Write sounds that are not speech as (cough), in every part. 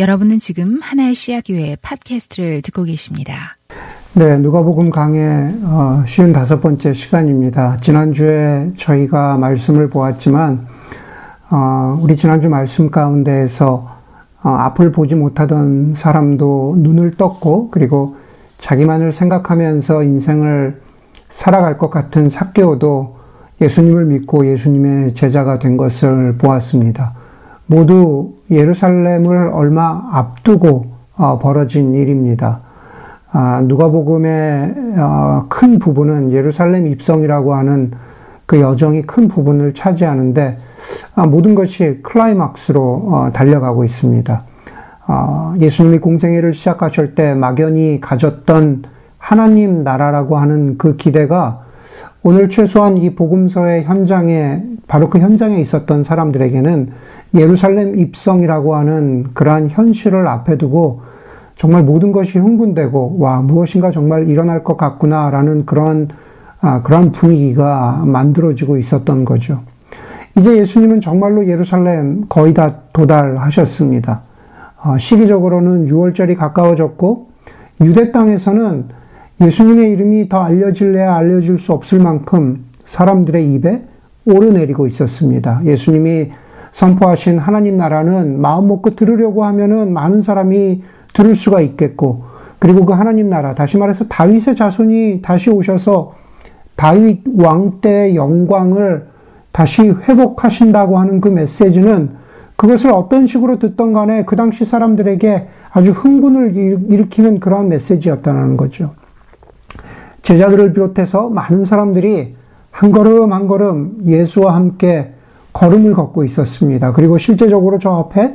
여러분은 지금 하나의 씨앗 교회 팟캐스트를 듣고 계십니다. 네, 누가복음 강의 어, 55번째 시간입니다. 지난주에 저희가 말씀을 보았지만 어, 우리 지난주 말씀 가운데에서 어, 앞을 보지 못하던 사람도 눈을 떴고 그리고 자기만을 생각하면서 인생을 살아갈 것 같은 삭개오도 예수님을 믿고 예수님의 제자가 된 것을 보았습니다. 모두 예루살렘을 얼마 앞두고 어, 벌어진 일입니다. 아, 누가복음의 어, 큰 부분은 예루살렘 입성이라고 하는 그 여정이 큰 부분을 차지하는데 아, 모든 것이 클라이막스로 어, 달려가고 있습니다. 예수님이 공생애를 시작하실 때 막연히 가졌던 하나님 나라라고 하는 그 기대가 오늘 최소한 이 복음서의 현장에 바로 그 현장에 있었던 사람들에게는 예루살렘 입성이라고 하는 그러한 현실을 앞에 두고 정말 모든 것이 흥분되고 와 무엇인가 정말 일어날 것 같구나라는 그런 아, 그런 분위기가 만들어지고 있었던 거죠. 이제 예수님은 정말로 예루살렘 거의 다 도달하셨습니다. 어, 시기적으로는 6월절이 가까워졌고 유대 땅에서는 예수님의 이름이 더 알려질래야 알려질 수 없을 만큼 사람들의 입에 오르내리고 있었습니다. 예수님이 선포하신 하나님 나라는 마음 먹고 들으려고 하면은 많은 사람이 들을 수가 있겠고, 그리고 그 하나님 나라, 다시 말해서 다윗의 자손이 다시 오셔서 다윗 왕 때의 영광을 다시 회복하신다고 하는 그 메시지는 그것을 어떤 식으로 듣던 간에 그 당시 사람들에게 아주 흥분을 일으키는 그러한 메시지였다는 거죠. 제자들을 비롯해서 많은 사람들이 한 걸음 한 걸음 예수와 함께 걸음을 걷고 있었습니다. 그리고 실제적으로 저 앞에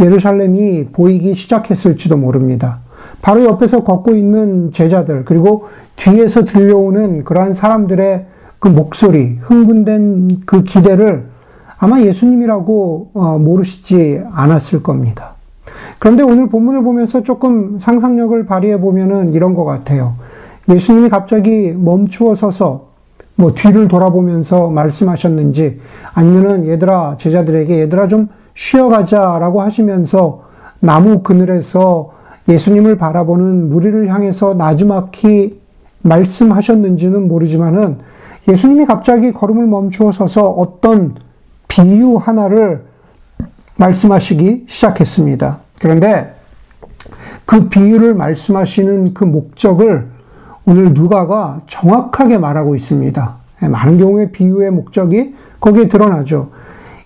예루살렘이 보이기 시작했을지도 모릅니다. 바로 옆에서 걷고 있는 제자들, 그리고 뒤에서 들려오는 그러한 사람들의 그 목소리, 흥분된 그 기대를 아마 예수님이라고 어, 모르시지 않았을 겁니다. 그런데 오늘 본문을 보면서 조금 상상력을 발휘해 보면은 이런 것 같아요. 예수님이 갑자기 멈추어 서서 뭐 뒤를 돌아보면서 말씀하셨는지 아니면은 얘들아 제자들에게 얘들아 좀 쉬어가자라고 하시면서 나무 그늘에서 예수님을 바라보는 무리를 향해서 나지막히 말씀하셨는지는 모르지만은 예수님이 갑자기 걸음을 멈추어 서서 어떤 비유 하나를 말씀하시기 시작했습니다. 그런데 그 비유를 말씀하시는 그 목적을 오늘 누가가 정확하게 말하고 있습니다. 예, 많은 경우에 비유의 목적이 거기에 드러나죠.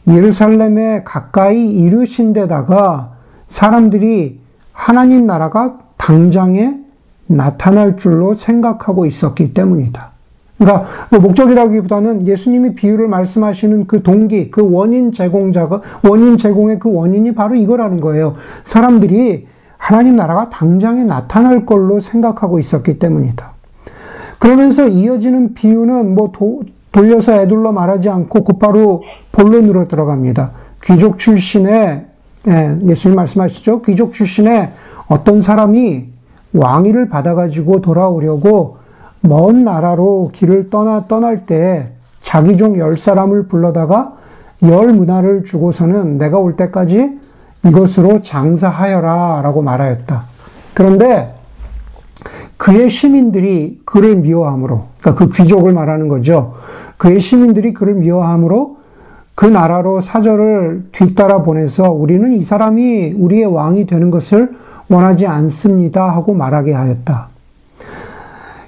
예루살렘에 가까이 이르신 데다가 사람들이 하나님 나라가 당장에 나타날 줄로 생각하고 있었기 때문이다. 그러니까 뭐 목적이라기보다는 예수님이 비유를 말씀하시는 그 동기, 그 원인 제공자가 원인 제공의 그 원인이 바로 이거라는 거예요. 사람들이 하나님 나라가 당장에 나타날 걸로 생각하고 있었기 때문이다. 그러면서 이어지는 비유는 뭐 도, 돌려서 애둘러 말하지 않고 곧바로 본론으로 들어갑니다. 귀족 출신의 예, 예수님 말씀하시죠. 귀족 출신의 어떤 사람이 왕위를 받아가지고 돌아오려고 먼 나라로 길을 떠나 떠날 때 자기 종 열 사람을 불러다가 열 문화를 주고서는 내가 올 때까지 이것으로 장사하여라 라고 말하였다. 그런데 그의 시민들이 그를 미워함으로, 그러니까 그 귀족을 말하는 거죠. 그의 시민들이 그를 미워함으로 그 나라로 사절을 뒤따라 보내서 우리는 이 사람이 우리의 왕이 되는 것을 원하지 않습니다 하고 말하게 하였다.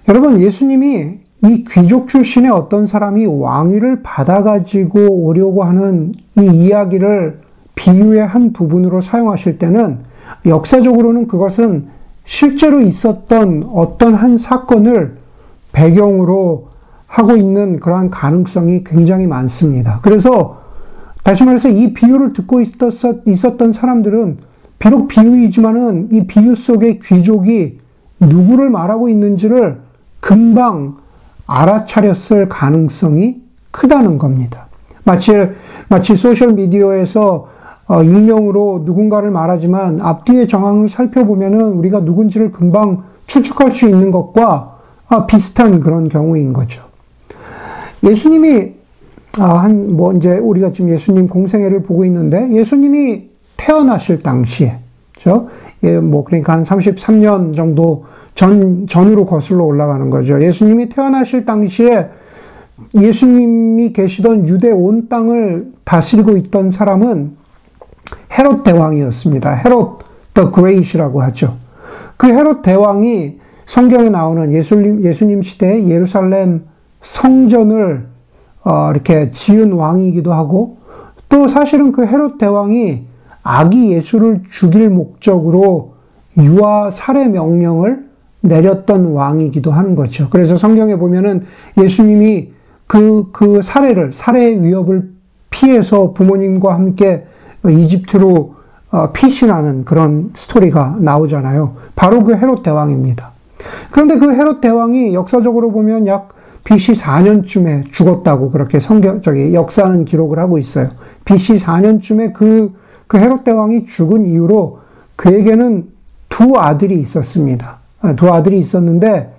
여러분, 예수님이 이 귀족 출신의 어떤 사람이 왕위를 받아가지고 오려고 하는 이 이야기를 비유의 한 부분으로 사용하실 때는 역사적으로는 그것은 실제로 있었던 어떤 한 사건을 배경으로 하고 있는 그러한 가능성이 굉장히 많습니다. 그래서 다시 말해서 이 비유를 듣고 있었던 사람들은 비록 비유이지만은 이 비유 속의 귀족이 누구를 말하고 있는지를 금방 알아차렸을 가능성이 크다는 겁니다. 마치, 마치 소셜미디어에서 어, 익명으로 누군가를 말하지만 앞뒤의 정황을 살펴보면은 우리가 누군지를 금방 추측할 수 있는 것과 아, 비슷한 그런 경우인 거죠. 예수님이 아, 한, 뭐, 이제 우리가 지금 예수님 공생애를 보고 있는데 예수님이 태어나실 당시에 그죠? 예, 뭐, 그러니까 한 33년 정도 전, 전으로 거슬러 올라가는 거죠. 예수님이 태어나실 당시에 예수님이 계시던 유대 온 땅을 다스리고 있던 사람은 헤롯 대왕이었습니다. 헤롯 the Great이라고 하죠. 그 헤롯 대왕이 성경에 나오는 예수님, 예수님 시대 예루살렘 성전을 어, 이렇게 지은 왕이기도 하고 또 사실은 그 헤롯 대왕이 아기 예수를 죽일 목적으로 유아 살해 명령을 내렸던 왕이기도 하는 거죠. 그래서 성경에 보면은 예수님이 그, 그 살해를, 살해 위협을 피해서 부모님과 함께 이집트로 어, 피신하는 그런 스토리가 나오잖아요. 바로 그 헤롯 대왕입니다. 그런데 그 헤롯 대왕이 역사적으로 보면 약 BC 4년쯤에 죽었다고 그렇게 성경, 저기 역사는 기록을 하고 있어요. BC 4년쯤에 그, 그 헤롯 대왕이 죽은 이후로 그에게는 두 아들이 있었습니다. 아, 두 아들이 있었는데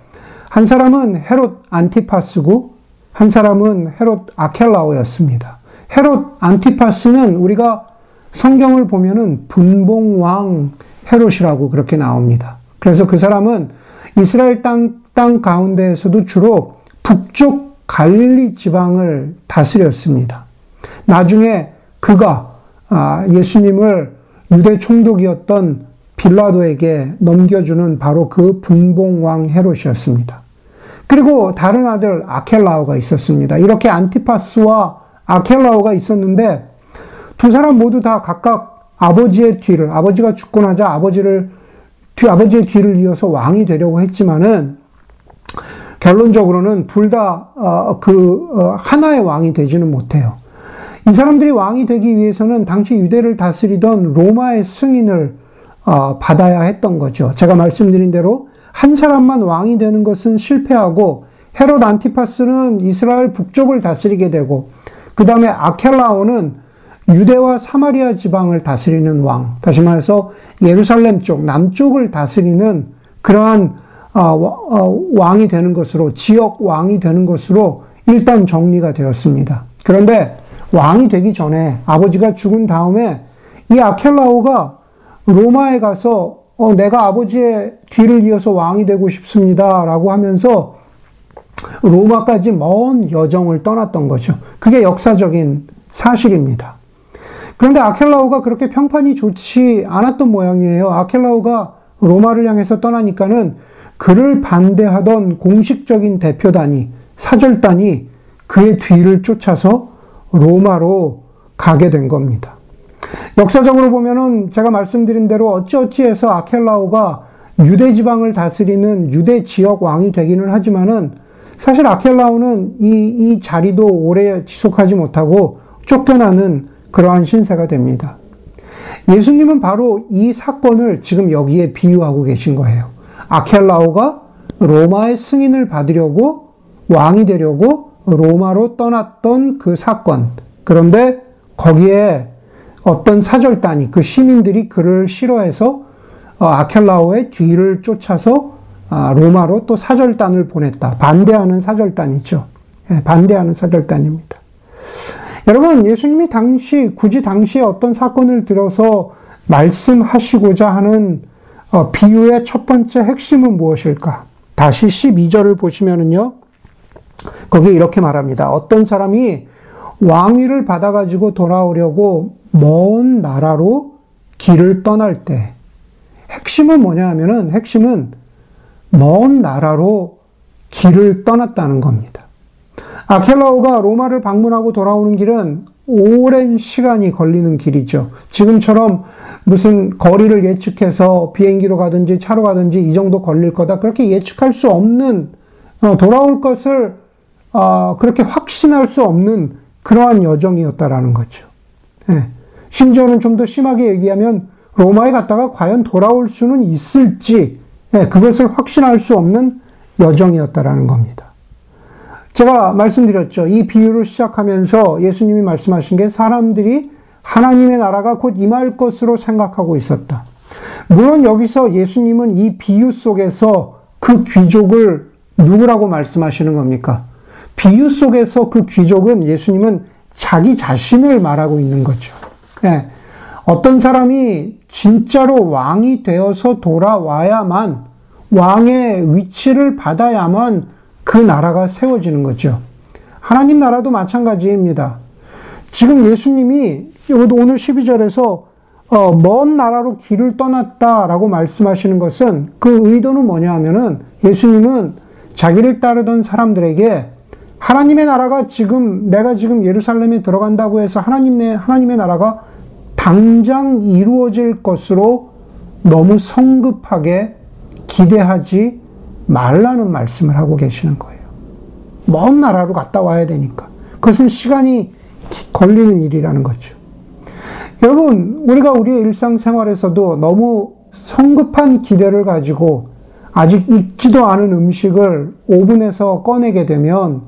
한 사람은 헤롯 안티파스고 한 사람은 헤롯 아켈라오였습니다. 헤롯 안티파스는 우리가 성경을 보면은 분봉왕 헤롯이라고 그렇게 나옵니다. 그래서 그 사람은 이스라엘 땅, 땅 가운데에서도 주로 북쪽 갈릴리 지방을 다스렸습니다. 나중에 그가 아, 예수님을 유대 총독이었던 빌라도에게 넘겨주는 바로 그 분봉왕 헤롯이었습니다. 그리고 다른 아들 아켈라오가 있었습니다. 이렇게 안티파스와 아켈라오가 있었는데 두 사람 모두 다 각각 아버지의 뒤를 아버지가 죽고 나자 아버지를 뒤 아버지의 뒤를 이어서 왕이 되려고 했지만은 결론적으로는 둘 다그 어, 그, 어, 하나의 왕이 되지는 못해요. 이 사람들이 왕이 되기 위해서는 당시 유대를 다스리던 로마의 승인을 어, 받아야 했던 거죠. 제가 말씀드린 대로 한 사람만 왕이 되는 것은 실패하고 헤롯 안티파스는 이스라엘 북쪽을 다스리게 되고 그 다음에 아켈라오는 유대와 사마리아 지방을 다스리는 왕, 다시 말해서 예루살렘 쪽, 남쪽을 다스리는 그러한 어, 어, 왕이 되는 것으로, 지역 왕이 되는 것으로 일단 정리가 되었습니다. 그런데 왕이 되기 전에 아버지가 죽은 다음에 이 아켈라오가 로마에 가서 어, 내가 아버지의 뒤를 이어서 왕이 되고 싶습니다. 라고 하면서 로마까지 먼 여정을 떠났던 거죠. 그게 역사적인 사실입니다. 그런데 아켈라오가 그렇게 평판이 좋지 않았던 모양이에요. 아켈라오가 로마를 향해서 떠나니까는 그를 반대하던 공식적인 대표단이, 사절단이 그의 뒤를 쫓아서 로마로 가게 된 겁니다. 역사적으로 보면은 제가 말씀드린 대로 어찌어찌해서 아켈라오가 유대 지방을 다스리는 유대 지역 왕이 되기는 하지만은 사실 아켈라오는 이, 이 자리도 오래 지속하지 못하고 쫓겨나는 그러한 신세가 됩니다. 예수님은 바로 이 사건을 지금 여기에 비유하고 계신 거예요. 아켈라오가 로마의 승인을 받으려고 왕이 되려고 로마로 떠났던 그 사건. 그런데 거기에 어떤 사절단이 그 시민들이 그를 싫어해서 어, 아켈라오의 뒤를 쫓아서 아, 로마로 또 사절단을 보냈다. 반대하는 사절단이죠. 예, 반대하는 사절단입니다. 여러분, 예수님이 당시, 굳이 당시에 어떤 사건을 들어서 말씀하시고자 하는 어, 비유의 첫 번째 핵심은 무엇일까? 다시 12절을 보시면은요, 거기에 이렇게 말합니다. 어떤 사람이 왕위를 받아가지고 돌아오려고 먼 나라로 길을 떠날 때, 핵심은 뭐냐 하면은, 핵심은 먼 나라로 길을 떠났다는 겁니다. 아켈라오가 로마를 방문하고 돌아오는 길은 오랜 시간이 걸리는 길이죠. 지금처럼 무슨 거리를 예측해서 비행기로 가든지 차로 가든지 이 정도 걸릴 거다. 그렇게 예측할 수 없는, 어, 돌아올 것을, 어, 그렇게 확신할 수 없는 그러한 여정이었다라는 거죠. 예. 심지어는 좀 더 심하게 얘기하면 로마에 갔다가 과연 돌아올 수는 있을지, 예, 그것을 확신할 수 없는 여정이었다라는 겁니다. 제가 말씀드렸죠. 이 비유를 시작하면서 예수님이 말씀하신 게 사람들이 하나님의 나라가 곧 임할 것으로 생각하고 있었다. 물론 여기서 예수님은 이 비유 속에서 그 귀족을 누구라고 말씀하시는 겁니까? 비유 속에서 그 귀족은 예수님은 자기 자신을 말하고 있는 거죠. 네. 어떤 사람이 진짜로 왕이 되어서 돌아와야만 왕의 위치를 받아야만 그 나라가 세워지는 거죠. 하나님 나라도 마찬가지입니다. 지금 예수님이 오늘 12절에서 어, 먼 나라로 길을 떠났다라고 말씀하시는 것은 그 의도는 뭐냐 하면은 예수님은 자기를 따르던 사람들에게 하나님의 나라가 지금 내가 지금 예루살렘에 들어간다고 해서 하나님의 하나님의 나라가 당장 이루어질 것으로 너무 성급하게 기대하지 말라는 말씀을 하고 계시는 거예요. 먼 나라로 갔다 와야 되니까. 그것은 시간이 걸리는 일이라는 거죠. 여러분, 우리가 우리의 일상생활에서도 너무 성급한 기대를 가지고 아직 익지도 않은 음식을 오븐에서 꺼내게 되면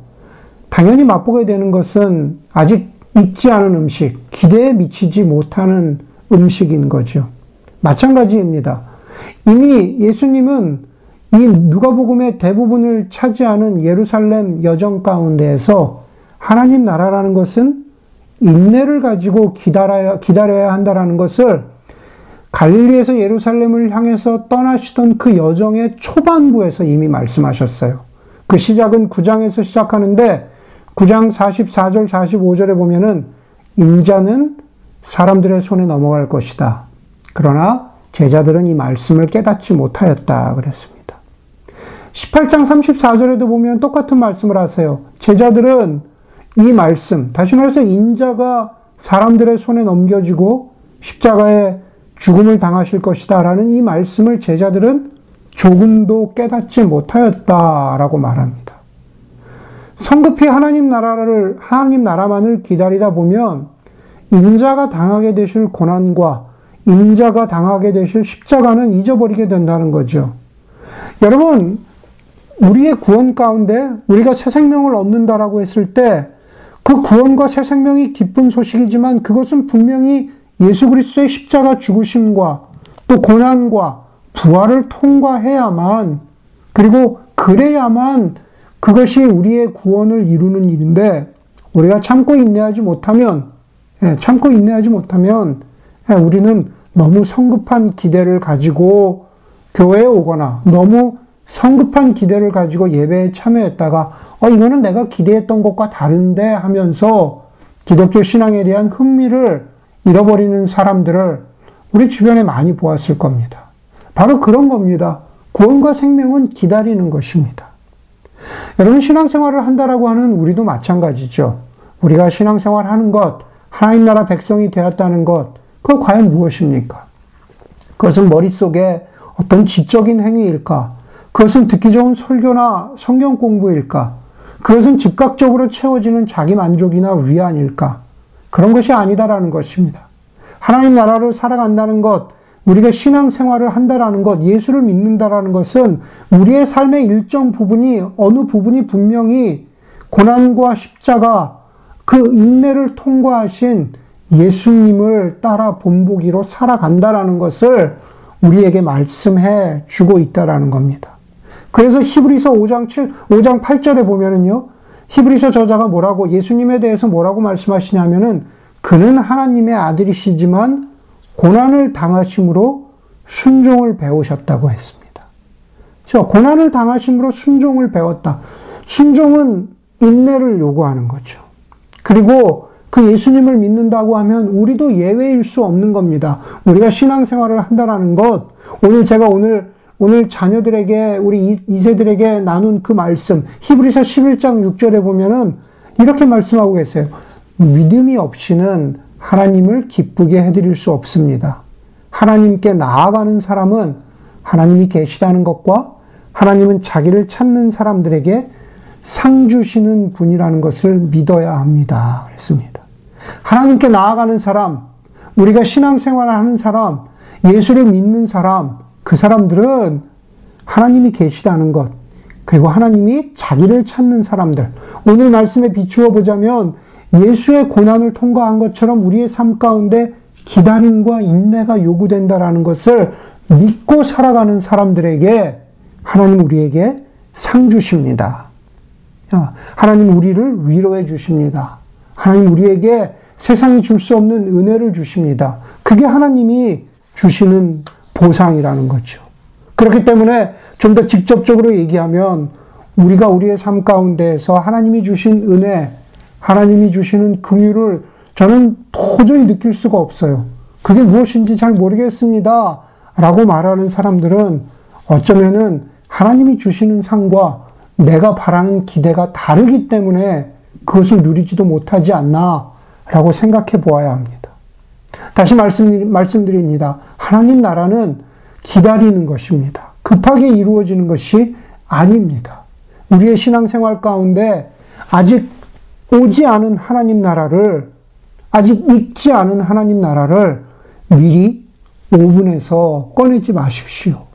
당연히 맛보게 되는 것은 아직 익지 않은 음식, 기대에 미치지 못하는 음식인 거죠. 마찬가지입니다. 이미 예수님은 이 누가복음의 대부분을 차지하는 예루살렘 여정 가운데에서 하나님 나라라는 것은 인내를 가지고 기다려야, 기다려야 한다라는 것을 갈릴리에서 예루살렘을 향해서 떠나시던 그 여정의 초반부에서 이미 말씀하셨어요. 그 시작은 9장에서 시작하는데 9장 44절 45절에 보면은 인자는 사람들의 손에 넘어갈 것이다. 그러나 제자들은 이 말씀을 깨닫지 못하였다 그랬습니다. 18장 34절에도 보면 똑같은 말씀을 하세요. 제자들은 이 말씀, 다시 말해서 인자가 사람들의 손에 넘겨지고 십자가에 죽음을 당하실 것이다 라는 이 말씀을 제자들은 조금도 깨닫지 못하였다 라고 말합니다. 성급히 하나님 나라를, 하나님 나라만을 기다리다 보면 인자가 당하게 되실 고난과 인자가 당하게 되실 십자가는 잊어버리게 된다는 거죠. 여러분, 우리의 구원 가운데 우리가 새 생명을 얻는다라고 했을 때 그 구원과 새 생명이 기쁜 소식이지만 그것은 분명히 예수 그리스도의 십자가 죽으심과 또 고난과 부활을 통과해야만 그리고 그래야만 그것이 우리의 구원을 이루는 일인데 우리가 참고 인내하지 못하면 예, 참고 인내하지 못하면 예, 우리는 너무 성급한 기대를 가지고 교회에 오거나 너무 성급한 기대를 가지고 예배에 참여했다가 어 이거는 내가 기대했던 것과 다른데 하면서 기독교 신앙에 대한 흥미를 잃어버리는 사람들을 우리 주변에 많이 보았을 겁니다. 바로 그런 겁니다. 구원과 생명은 기다리는 것입니다. 여러분 신앙생활을 한다라고 하는 우리도 마찬가지죠. 우리가 신앙생활 하는 것, 하나님 나라 백성이 되었다는 것, 그건 과연 무엇입니까? 그것은 머릿속에 어떤 지적인 행위일까? 그것은 듣기 좋은 설교나 성경 공부일까? 그것은 즉각적으로 채워지는 자기 만족이나 위안일까? 그런 것이 아니다라는 것입니다. 하나님 나라를 살아간다는 것, 우리가 신앙 생활을 한다라는 것, 예수를 믿는다라는 것은 우리의 삶의 일정 부분이, 어느 부분이 분명히 고난과 십자가, 그 인내를 통과하신 예수님을 따라 본보기로 살아간다라는 것을 우리에게 말씀해 주고 있다라는 겁니다. 그래서 히브리서 5장 7, 5장 8절에 보면은요, 히브리서 저자가 뭐라고, 예수님에 대해서 뭐라고 말씀하시냐면은, 그는 하나님의 아들이시지만 고난을 당하심으로 순종을 배우셨다고 했습니다. 저 고난을 당하심으로 순종을 배웠다. 순종은 인내를 요구하는 거죠. 그리고 그 예수님을 믿는다고 하면 우리도 예외일 수 없는 겁니다. 우리가 신앙생활을 한다라는 것, 오늘 제가 오늘 오늘 자녀들에게 우리 이세들에게 나눈 그 말씀 히브리서 11장 6절에 보면은 이렇게 말씀하고 계세요. 믿음이 없이는 하나님을 기쁘게 해드릴 수 없습니다. 하나님께 나아가는 사람은 하나님이 계시다는 것과 하나님은 자기를 찾는 사람들에게 상 주시는 분이라는 것을 믿어야 합니다. 그랬습니다. 하나님께 나아가는 사람, 우리가 신앙생활을 하는 사람, 예수를 믿는 사람, 그 사람들은 하나님이 계시다는 것, 그리고 하나님이 자기를 찾는 사람들. 오늘 말씀에 비추어 보자면 예수의 고난을 통과한 것처럼 우리의 삶 가운데 기다림과 인내가 요구된다라는 것을 믿고 살아가는 사람들에게 하나님 우리에게 상 주십니다. 하나님 우리를 위로해 주십니다. 하나님 우리에게 세상이 줄 수 없는 은혜를 주십니다. 그게 하나님이 주시는 보상이라는 거죠. 그렇기 때문에 좀 더 직접적으로 얘기하면 우리가 우리의 삶 가운데에서 하나님이 주신 은혜, 하나님이 주시는 긍휼을 저는 도저히 느낄 수가 없어요. 그게 무엇인지 잘 모르겠습니다. 라고 말하는 사람들은 어쩌면은 하나님이 주시는 상과 내가 바라는 기대가 다르기 때문에 그것을 누리지도 못하지 않나 라고 생각해 보아야 합니다. 다시 말씀, 말씀드립니다. 하나님 나라는 기다리는 것입니다. 급하게 이루어지는 것이 아닙니다. 우리의 신앙생활 가운데 아직 오지 않은 하나님 나라를, 아직 익지 않은 하나님 나라를 미리 오븐에서 꺼내지 마십시오.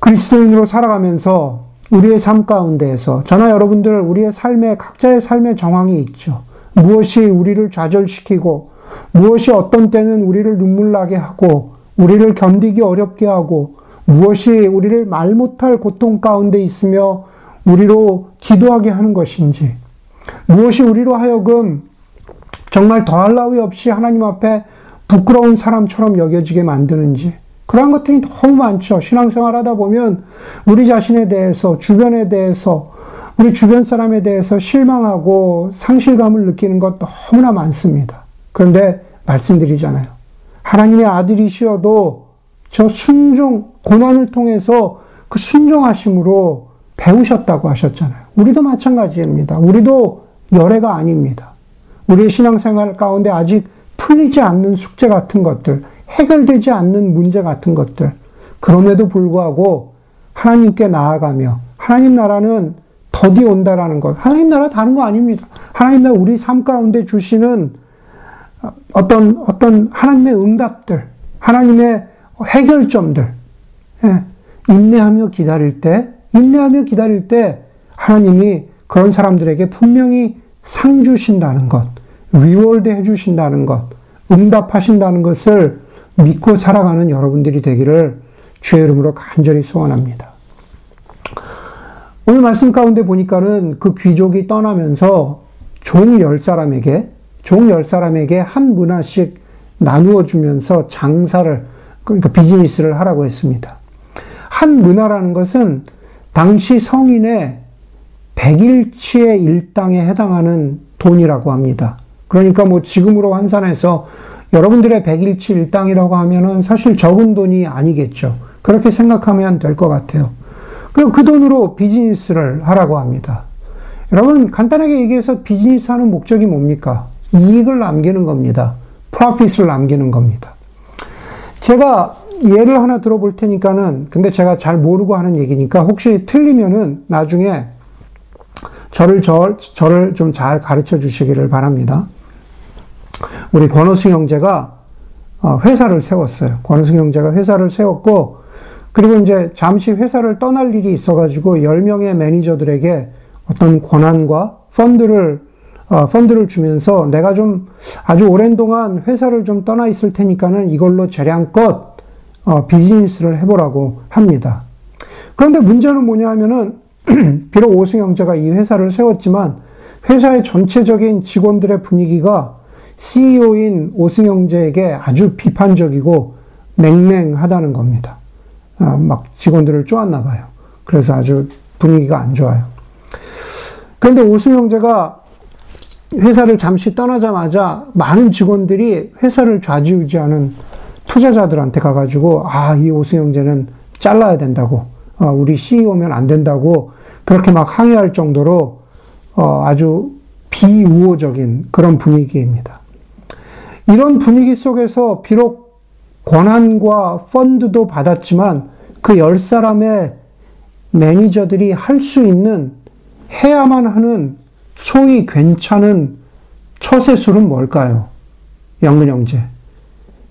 그리스도인으로 살아가면서 우리의 삶 가운데에서 저나 여러분들 우리의 삶에 각자의 삶의 정황이 있죠. 무엇이 우리를 좌절시키고 무엇이 어떤 때는 우리를 눈물 나게 하고 우리를 견디기 어렵게 하고 무엇이 우리를 말 못할 고통 가운데 있으며 우리로 기도하게 하는 것인지 무엇이 우리로 하여금 정말 더할 나위 없이 하나님 앞에 부끄러운 사람처럼 여겨지게 만드는지 그러한 것들이 너무 많죠. 신앙생활 하다 보면 우리 자신에 대해서, 주변에 대해서, 우리 주변 사람에 대해서 실망하고 상실감을 느끼는 것 너무나 많습니다. 그런데 말씀드리잖아요. 하나님의 아들이시어도 저 순종, 고난을 통해서 그 순종하심으로 배우셨다고 하셨잖아요. 우리도 마찬가지입니다. 우리도 열애가 아닙니다. 우리의 신앙생활 가운데 아직 풀리지 않는 숙제 같은 것들, 해결되지 않는 문제 같은 것들, 그럼에도 불구하고 하나님께 나아가며 하나님 나라는 더디 온다라는 것. 하나님 나라 다른 거 아닙니다. 하나님 나라 우리 삶 가운데 주시는 어떤, 어떤 하나님의 응답들, 하나님의 해결점들, 예, 인내하며 기다릴 때, 인내하며 기다릴 때 하나님이 그런 사람들에게 분명히 상 주신다는 것, reward 해주신다는 것, 응답하신다는 것을 믿고 살아가는 여러분들이 되기를 주의 이름으로 간절히 소원합니다. 오늘 말씀 가운데 보니까는 그 귀족이 떠나면서 종 열 사람에게, 종 열 사람에게 한 므나씩 나누어 주면서 장사를, 그러니까 비즈니스를 하라고 했습니다. 한 문화라는 것은 당시 성인의 백일치의 일당에 해당하는 돈이라고 합니다. 그러니까 뭐 지금으로 환산해서 여러분들의 100일치 일당이라고 하면은 사실 적은 돈이 아니겠죠. 그렇게 생각하면 될 것 같아요. 그리고 그 돈으로 비즈니스를 하라고 합니다. 여러분, 간단하게 얘기해서 비즈니스 하는 목적이 뭡니까? 이익을 남기는 겁니다. 프로핏을 남기는 겁니다. 제가 예를 하나 들어볼 테니까는, 근데 제가 잘 모르고 하는 얘기니까 혹시 틀리면은 나중에 저를, 저, 저를 좀 잘 가르쳐 주시기를 바랍니다. 우리 권호승 형제가 어, 회사를 세웠어요. 권호승 형제가 회사를 세웠고, 그리고 이제 잠시 회사를 떠날 일이 있어가지고 10명의 매니저들에게 어떤 권한과 펀드를, 어, 펀드를 주면서 내가 좀 아주 오랜 동안 회사를 좀 떠나 있을 테니까는 이걸로 재량껏 어, 비즈니스를 해보라고 합니다. 그런데 문제는 뭐냐 하면은, (clears throat) 비록 오승 형제가 이 회사를 세웠지만, 회사의 전체적인 직원들의 분위기가 CEO인 오승영제에게 아주 비판적이고 냉랭하다는 겁니다. 아, 막 직원들을 쪼았나 봐요. 그래서 아주 분위기가 안 좋아요. 그런데 오승영제가 회사를 잠시 떠나자마자 많은 직원들이 회사를 좌지우지하는 투자자들한테 가가지고 아, 이 오승영제는 잘라야 된다고, 어, 우리 CEO면 안 된다고 그렇게 막 항의할 정도로 어, 아주 비우호적인 그런 분위기입니다. 이런 분위기 속에서 비록 권한과 펀드도 받았지만 그 열 사람의 매니저들이 할 수 있는 해야만 하는 소위 괜찮은 처세술은 뭘까요? 영근 형제.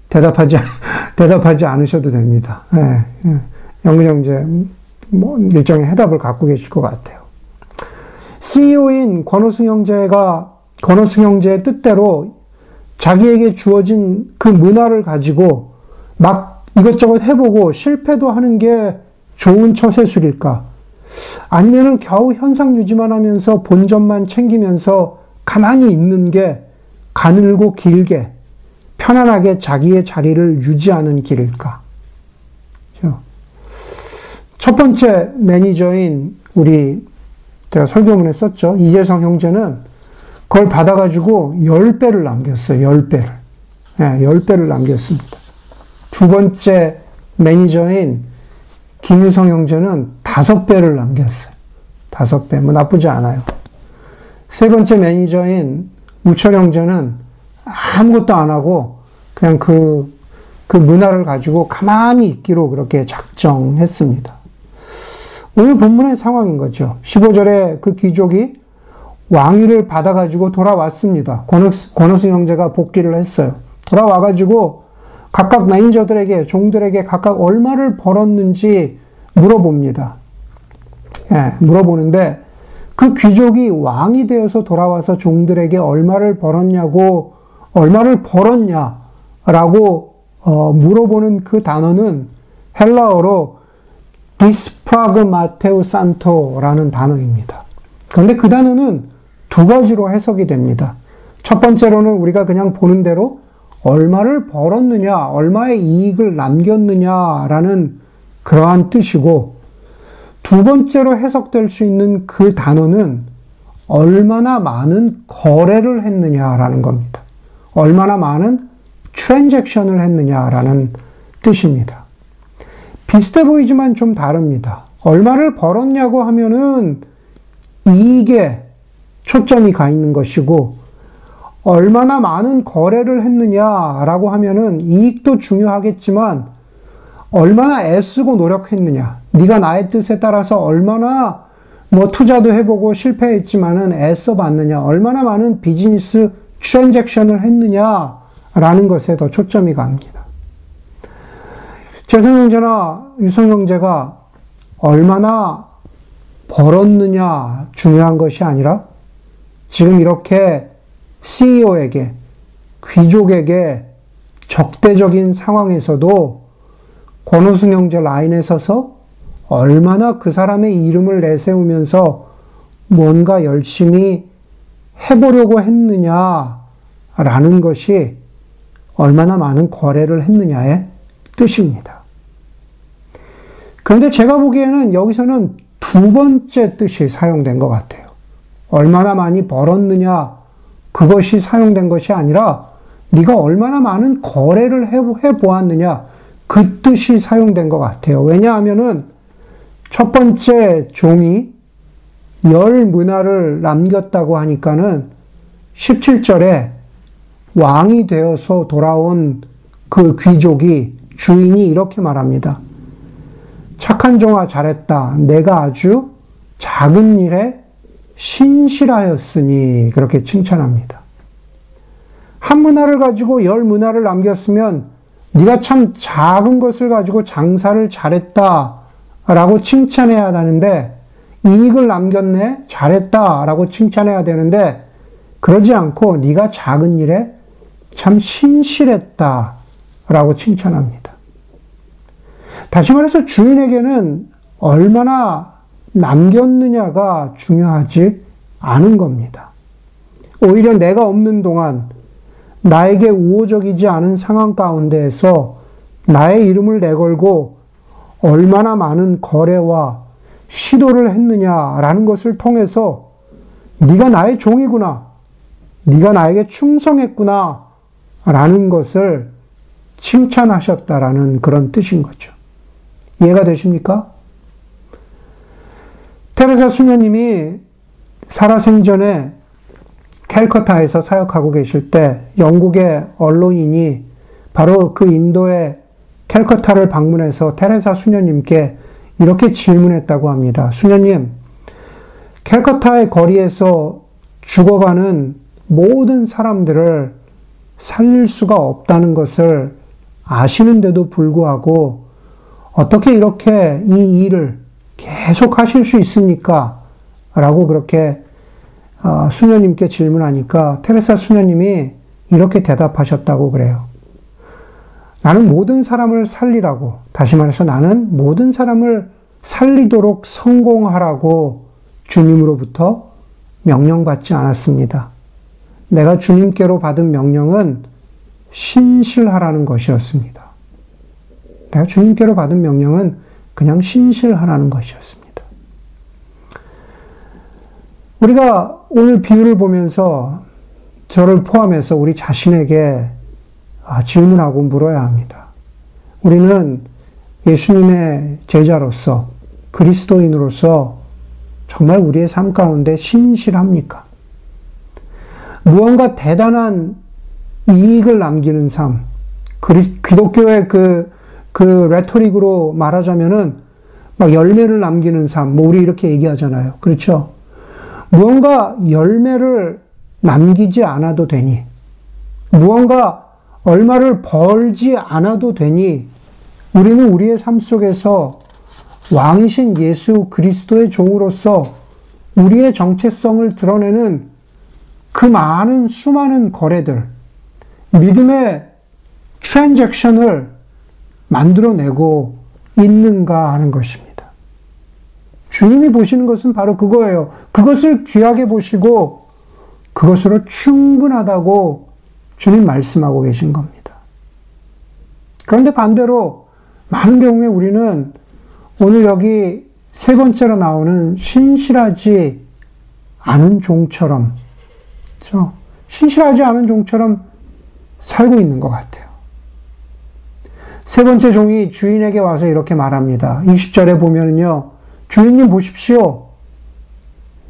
대답하지, (laughs) 대답하지 않으셔도 됩니다. 네, 네. 영근 형제, 뭐, 일종의 해답을 갖고 계실 것 같아요. CEO인 권호승 형제가, 권호승 형제의 뜻대로 자기에게 주어진 그 문화를 가지고 막 이것저것 해보고 실패도 하는 게 좋은 처세술일까? 아니면은 겨우 현상 유지만 하면서 본전만 챙기면서 가만히 있는 게 가늘고 길게 편안하게 자기의 자리를 유지하는 길일까? 첫 번째 매니저인 우리 제가 설교문에 썼죠. 이재성 형제는 그걸 받아가지고 10배를 남겼어요. 10배를. 네, 10배를 남겼습니다. 두 번째 매니저인 김유성 형제는 5배를 남겼어요. 5배. 뭐 나쁘지 않아요. 세 번째 매니저인 우철 형제는 아무것도 안 하고 그냥 그, 그 문화를 가지고 가만히 있기로 그렇게 작정했습니다. 오늘 본문의 상황인 거죠. 15절에 그 귀족이 왕위를 받아가지고 돌아왔습니다. 권호수, 권호수 형제가 복귀를 했어요. 돌아와가지고 각각 매니저들에게, 종들에게 각각 얼마를 벌었는지 물어봅니다. 예, 물어보는데 그 귀족이 왕이 되어서 돌아와서 종들에게 얼마를 벌었냐고, 얼마를 벌었냐라고 어, 물어보는 그 단어는 헬라어로 디스프라그마테우 산토라는 단어입니다. 그런데 그 단어는 두 가지로 해석이 됩니다. 첫 번째로는 우리가 그냥 보는 대로 얼마를 벌었느냐, 얼마의 이익을 남겼느냐라는 그러한 뜻이고, 두 번째로 해석될 수 있는 그 단어는 얼마나 많은 거래를 했느냐라는 겁니다. 얼마나 많은 트랜잭션을 했느냐라는 뜻입니다. 비슷해 보이지만 좀 다릅니다. 얼마를 벌었냐고 하면은 이익에 초점이 가 있는 것이고, 얼마나 많은 거래를 했느냐라고 하면은 이익도 중요하겠지만, 얼마나 애쓰고 노력했느냐. 네가 나의 뜻에 따라서 얼마나 뭐 투자도 해보고 실패했지만은 애써 봤느냐. 얼마나 많은 비즈니스 트랜잭션을 했느냐라는 것에 더 초점이 갑니다. 재성 형제나 유성 형제가 얼마나 벌었느냐 중요한 것이 아니라 지금 이렇게 CEO에게 귀족에게 적대적인 상황에서도 권호순 형제 라인에 서서 얼마나 그 사람의 이름을 내세우면서 뭔가 열심히 해보려고 했느냐라는 것이 얼마나 많은 거래를 했느냐의 뜻입니다. 그런데 제가 보기에는 여기서는 두 번째 뜻이 사용된 것 같아요. 얼마나 많이 벌었느냐 그것이 사용된 것이 아니라 네가 얼마나 많은 거래를 해 보았느냐 그 뜻이 사용된 것 같아요. 왜냐하면은 첫 번째 종이 열 문화를 남겼다고 하니까는 17절에 왕이 되어서 돌아온 그 귀족이 주인이 이렇게 말합니다. 착한 종아 잘했다. 내가 아주 작은 일에 신실하였으니 그렇게 칭찬합니다. 한 문화를 가지고 열 문화를 남겼으면 네가 참 작은 것을 가지고 장사를 잘했다 라고 칭찬해야 하는데 이익을 남겼네 잘했다 라고 칭찬해야 되는데 그러지 않고 네가 작은 일에 참 신실했다 라고 칭찬합니다. 다시 말해서 주인에게는 얼마나 남겼느냐가 중요하지 않은 겁니다. 오히려 내가 없는 동안 나에게 우호적이지 않은 상황 가운데에서 나의 이름을 내걸고 얼마나 많은 거래와 시도를 했느냐라는 것을 통해서 네가 나의 종이구나. 네가 나에게 충성했구나. 라는 것을 칭찬하셨다라는 그런 뜻인 거죠. 이해가 되십니까? 테레사 수녀님이 살아생전에 캘커타에서 사역하고 계실 때 영국의 언론인이 바로 그 인도의 캘커타를 방문해서 테레사 수녀님께 이렇게 질문했다고 합니다. 수녀님, 캘커타의 거리에서 죽어가는 모든 사람들을 살릴 수가 없다는 것을 아시는데도 불구하고 어떻게 이렇게 이 일을 계속 하실 수 있습니까? 라고 그렇게 어, 수녀님께 질문하니까 테레사 수녀님이 이렇게 대답하셨다고 그래요. 나는 모든 사람을 살리라고, 다시 말해서 나는 모든 사람을 살리도록 성공하라고 주님으로부터 명령받지 않았습니다. 내가 주님께로 받은 명령은 신실하라는 것이었습니다. 내가 주님께로 받은 명령은 그냥 신실하라는 것이었습니다. 우리가 오늘 비유를 보면서 저를 포함해서 우리 자신에게 아, 질문하고 물어야 합니다. 우리는 예수님의 제자로서 그리스도인으로서 정말 우리의 삶 가운데 신실합니까? 무언가 대단한 이익을 남기는 삶, 기독교의 그, 그 레토릭으로 말하자면은 막 열매를 남기는 삶, 뭐 우리 이렇게 얘기하잖아요. 그렇죠? 무언가 열매를 남기지 않아도 되니, 무언가 얼마를 벌지 않아도 되니, 우리는 우리의 삶 속에서 왕이신 예수 그리스도의 종으로서 우리의 정체성을 드러내는 그 많은 수많은 거래들, 믿음의 트랜잭션을 만들어내고 있는가 하는 것입니다. 주님이 보시는 것은 바로 그거예요. 그것을 귀하게 보시고 그것으로 충분하다고 주님 말씀하고 계신 겁니다. 그런데 반대로 많은 경우에 우리는 오늘 여기 세 번째로 나오는 신실하지 않은 종처럼, 그렇죠? 신실하지 않은 종처럼 살고 있는 것 같아요. 세 번째 종이 주인에게 와서 이렇게 말합니다. 20절에 보면요. 주인님 보십시오.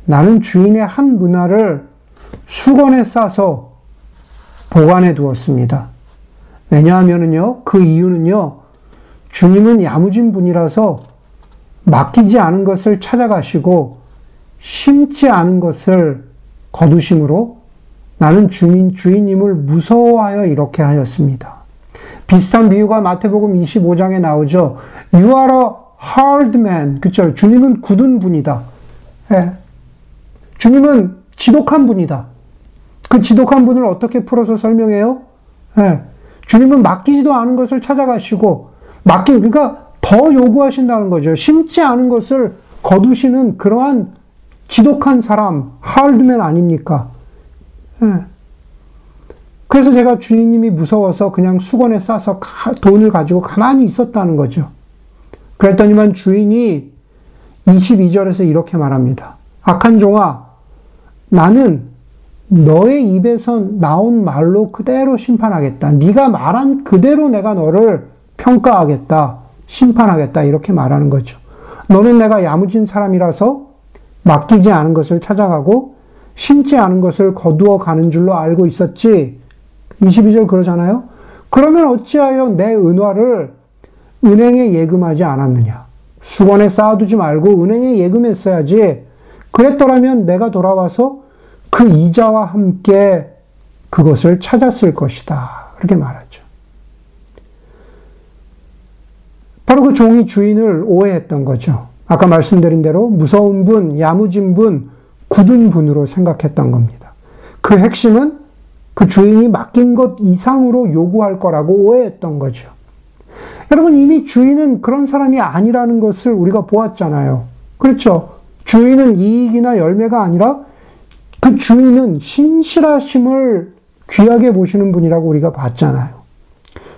나는 주인의 한 문화를 수건에 싸서 보관해 두었습니다. 왜냐하면요. 그 이유는요. 주님은 야무진 분이라서 맡기지 않은 것을 찾아가시고 심지 않은 것을 거두심으로 나는 주인, 주인님을 무서워하여 이렇게 하였습니다. 비슷한 비유가 마태복음 25장에 나오죠. You are a hard man. 그쵸? 주님은 굳은 분이다. 예. 주님은 지독한 분이다. 그 지독한 분을 어떻게 풀어서 설명해요? 예. 주님은 맡기지도 않은 것을 찾아가시고, 맡기, 그러니까 더 요구하신다는 거죠. 심지 않은 것을 거두시는 그러한 지독한 사람, 하드맨 아닙니까? 예. 그래서 제가 주인님이 무서워서 그냥 수건에 싸서 돈을 가지고 가만히 있었다는 거죠. 그랬더니만 주인이 22절에서 이렇게 말합니다. 악한 종아, 나는 너의 입에서 나온 말로 그대로 심판하겠다. 네가 말한 그대로 내가 너를 평가하겠다. 심판하겠다. 이렇게 말하는 거죠. 너는 내가 야무진 사람이라서 맡기지 않은 것을 찾아가고 심지 않은 것을 거두어 가는 줄로 알고 있었지. 22절 그러잖아요. 그러면 어찌하여 내 은화를 은행에 예금하지 않았느냐? 수건에 쌓아두지 말고 은행에 예금했어야지. 그랬더라면 내가 돌아와서 그 이자와 함께 그것을 찾았을 것이다. 그렇게 말하죠. 바로 그 종이 주인을 오해했던 거죠. 아까 말씀드린 대로 무서운 분, 야무진 분, 굳은 분으로 생각했던 겁니다. 그 핵심은 그 주인이 맡긴 것 이상으로 요구할 거라고 오해했던 거죠. 여러분, 이미 주인은 그런 사람이 아니라는 것을 우리가 보았잖아요. 그렇죠. 주인은 이익이나 열매가 아니라 그 주인은 신실하심을 귀하게 보시는 분이라고 우리가 봤잖아요.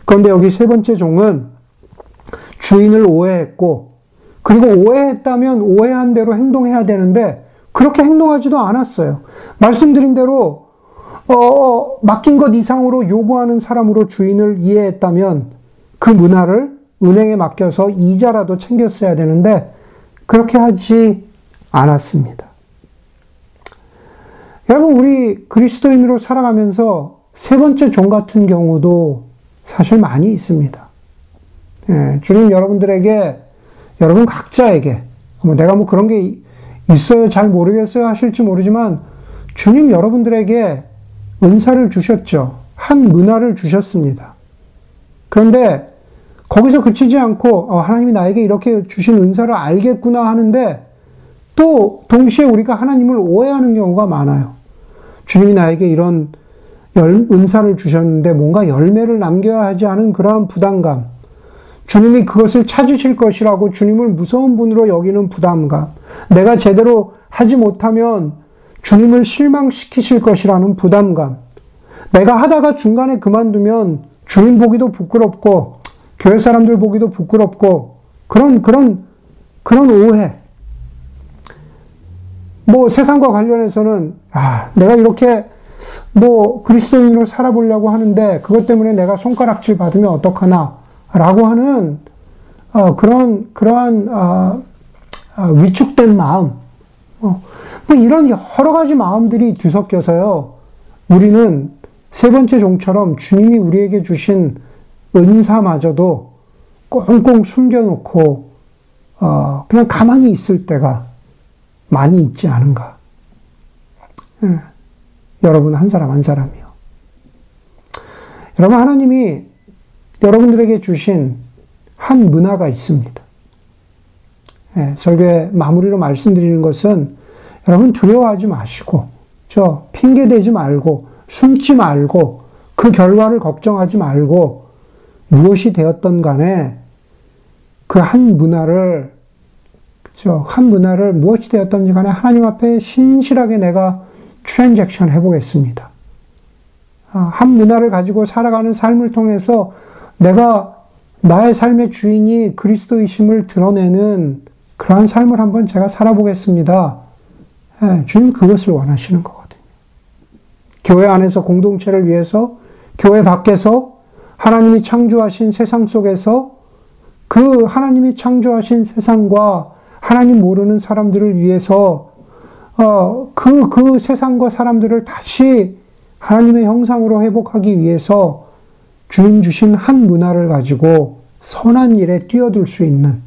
그런데 여기 세 번째 종은 주인을 오해했고, 그리고 오해했다면 오해한 대로 행동해야 되는데, 그렇게 행동하지도 않았어요. 말씀드린 대로, 어, 어 맡긴 것 이상으로 요구하는 사람으로 주인을 이해했다면, 그 문화를 은행에 맡겨서 이자라도 챙겼어야 되는데 그렇게 하지 않았습니다. 여러분, 우리 그리스도인으로 살아가면서 세 번째 종 같은 경우도 사실 많이 있습니다. 예, 주님 여러분들에게, 여러분 각자에게, 뭐 내가 뭐 그런 게 있어요, 잘 모르겠어요 하실지 모르지만, 주님 여러분들에게 은사를 주셨죠. 한 문화를 주셨습니다. 그런데 거기서 그치지 않고 어, 하나님이 나에게 이렇게 주신 은사를 알겠구나 하는데 또 동시에 우리가 하나님을 오해하는 경우가 많아요. 주님이 나에게 이런 은사를 주셨는데 뭔가 열매를 남겨야 하지 않은 그러한 부담감. 주님이 그것을 찾으실 것이라고 주님을 무서운 분으로 여기는 부담감. 내가 제대로 하지 못하면 주님을 실망시키실 것이라는 부담감, 내가 하다가 중간에 그만두면 주님 보기도 부끄럽고, 교회 사람들 보기도 부끄럽고, 그런, 그런, 그런 오해. 뭐 세상과 관련해서는, 아, 내가 이렇게 뭐 그리스도인으로 살아보려고 하는데 그것 때문에 내가 손가락질 받으면 어떡하나? 라고 하는 어, 그런 그러한 어, 어, 위축된 마음. 어, 뭐 이런 여러 가지 마음들이 뒤섞여서요. 우리는 세 번째 종처럼 주님이 우리에게 주신 은사마저도 꽁꽁 숨겨놓고 어, 그냥 가만히 있을 때가 많이 있지 않은가. 예. 여러분 한 사람 한 사람이요. 여러분 하나님이 여러분들에게 주신 한 문화가 있습니다. 예, 설교의 마무리로 말씀드리는 것은 여러분 두려워하지 마시고 저 핑계 대지 말고 숨지 말고 그 결과를 걱정하지 말고 무엇이 되었던 간에 그 한 문화를 한 문화를 무엇이 되었던지 간에 하나님 앞에 신실하게 내가 트랜잭션 해보겠습니다. 아, 한 문화를 가지고 살아가는 삶을 통해서 내가 나의 삶의 주인이 그리스도이심을 드러내는 그러한 삶을 한번 제가 살아보겠습니다. 예, 주님 그것을 원하시는 거거든요. 교회 안에서 공동체를 위해서, 교회 밖에서 하나님이 창조하신 세상 속에서 그 하나님이 창조하신 세상과 하나님 모르는 사람들을 위해서 어, 그, 그 세상과 사람들을 다시 하나님의 형상으로 회복하기 위해서 주님 주신 한 문화를 가지고 선한 일에 뛰어들 수 있는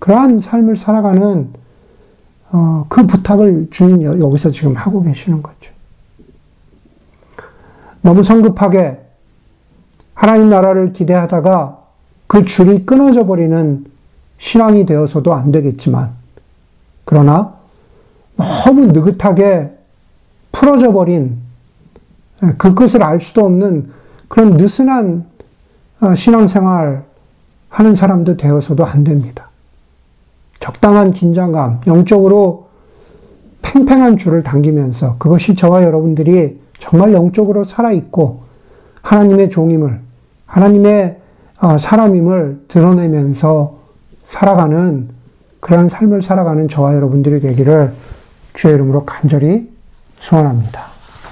그러한 삶을 살아가는 어, 그 부탁을 주님 여기서 지금 하고 계시는 거죠. 너무 성급하게 하나님 나라를 기대하다가 그 줄이 끊어져 버리는 신앙이 되어서도 안 되겠지만, 그러나 너무 느긋하게 풀어져 버린 예, 그 끝을 알 수도 없는 그런 느슨한 어, 신앙생활 하는 사람도 되어서도 안 됩니다. 적당한 긴장감, 영적으로 팽팽한 줄을 당기면서 그것이 저와 여러분들이 정말 영적으로 살아있고 하나님의 종임을, 하나님의 어, 사람임을 드러내면서 살아가는 그러한 삶을 살아가는 저와 여러분들이 되기를 주의 이름으로 간절히 소원합니다.